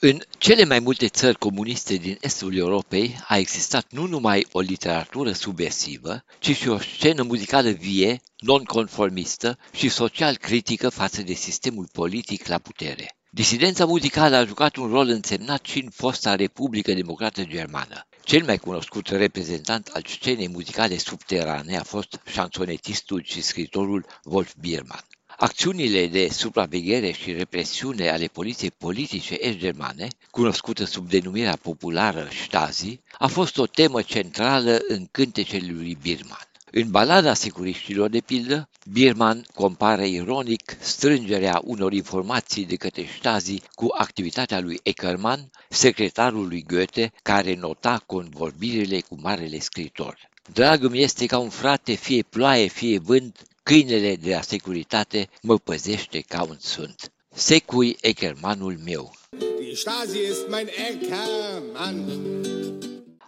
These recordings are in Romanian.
În cele mai multe țări comuniste din estul Europei a existat nu numai o literatură subversivă, ci și o scenă muzicală vie, nonconformistă și social critică față de sistemul politic la putere. Disidența muzicală a jucat un rol însemnat și în fosta Republică Democrată Germană. Cel mai cunoscut reprezentant al scenei muzicale subterane a fost șansonetistul și scritorul Wolf Biermann. Acțiunile de supraveghere și represiune ale poliției politice est-germane, cunoscută sub denumirea populară Stasi, a fost o temă centrală în cântecele lui Birman. În balada securiștilor, de pildă, Birman compară ironic strângerea unor informații de către Stasi cu activitatea lui Eckermann, secretarul lui Goethe, care nota convorbirile cu marele scritor. Dragul este ca un frate, fie ploaie, fie vânt, câinele de la securitate mă păzește ca un sunt. Secui Eckermanul meu. Die Stasi ist mein Eckermann.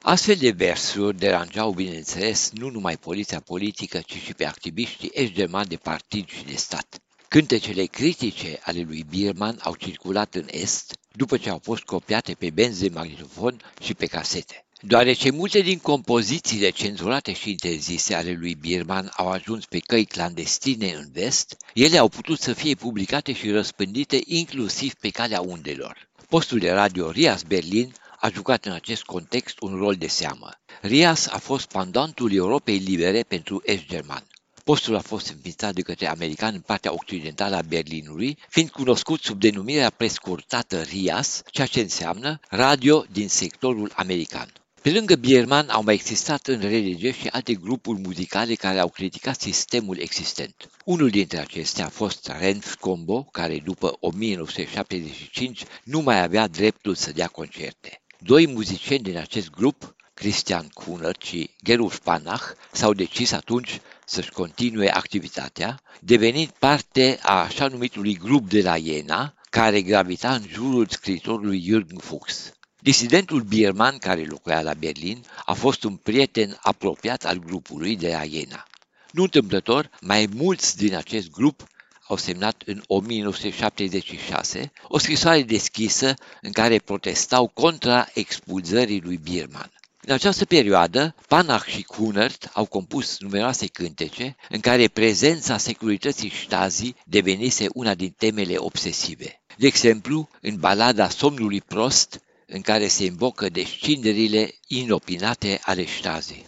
Astfel de versuri deranjau, bineînțeles, nu numai poliția politică, ci și pe activiștii eșgermani de partid și de stat. Cântecele critice ale lui Bierman au circulat în Est după ce au fost copiate pe benzi de magnetofon și pe casete. Deoarece multe din compozițiile cenzurate și interzise ale lui Bierman au ajuns pe căi clandestine în vest, ele au putut să fie publicate și răspândite inclusiv pe calea undelor. Postul de radio Rias Berlin a jucat în acest context un rol de seamă. Rias a fost pandantul Europei libere pentru est-german. Postul a fost înființat de către americani în partea occidentală a Berlinului, fiind cunoscut sub denumirea prescurtată RIAS, ceea ce înseamnă radio din sectorul american. Pe lângă Bierman au mai existat în religie și alte grupuri muzicale care au criticat sistemul existent. Unul dintre acestea a fost Renf Combo, care după 1975 nu mai avea dreptul să dea concerte. Doi muzicieni din acest grup, Christian Kuhner și Gerulf Panach, s-au decis atunci să-și continue activitatea, devenind parte a așa numitului grup de la Jena, care gravita în jurul scritorului Jürgen Fuchs. Disidentul Bierman, care locuia la Berlin, a fost un prieten apropiat al grupului de la Jena. Nu întâmplător, mai mulți din acest grup au semnat în 1976 o scrisoare deschisă în care protestau contra expulzării lui Bierman. În această perioadă, Panach și Kunert au compus numeroase cântece în care prezența securității Stasi devenise una din temele obsesive. De exemplu, în balada Somnului prost, în care se invocă descinderile inopinate ale Stasi.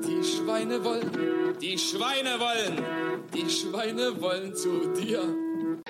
Die Schweine wollen, die Schweine wollen, die Schweine wollen zu dir.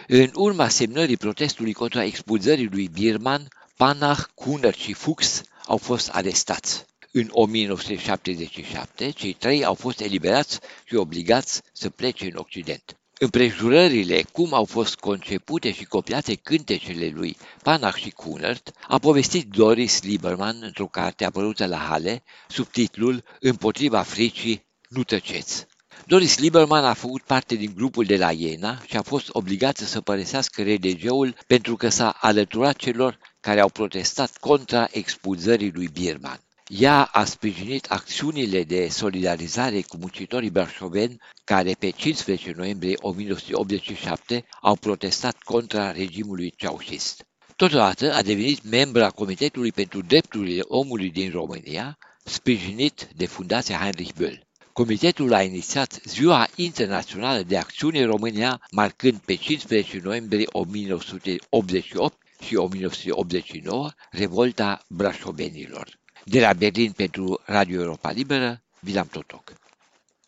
În urma semnării protestului contra expulzării lui Birman, Panach, Kuner și Fuchs au fost arestați. În 1977, cei trei au fost eliberați și obligați să plece în Occident. Împrejurările cum au fost concepute și copiate cântecele lui Panach și Kunert a povestit Doris Lieberman într-o carte apărută la Hale, sub titlul Împotriva fricii, nu tăceți. Doris Lieberman a făcut parte din grupul de la Iena și a fost obligată să părăsească RDG-ul pentru că s-a alăturat celor care au protestat contra expulzării lui Birman. Ea a sprijinit acțiunile de solidarizare cu muncitorii brașoveni care pe 15 noiembrie 1987 au protestat contra regimului ceaușist. Totodată a devenit membra Comitetului pentru Drepturile Omului din România, sprijinit de Fundația Heinrich Böll. Comitetul a inițiat Ziua Internațională de Acțiune România, marcând pe 15 noiembrie 1988 și 1989 revolta brașovenilor. De la Berlin pentru Radio Europa Liberă, Vilam Totoc.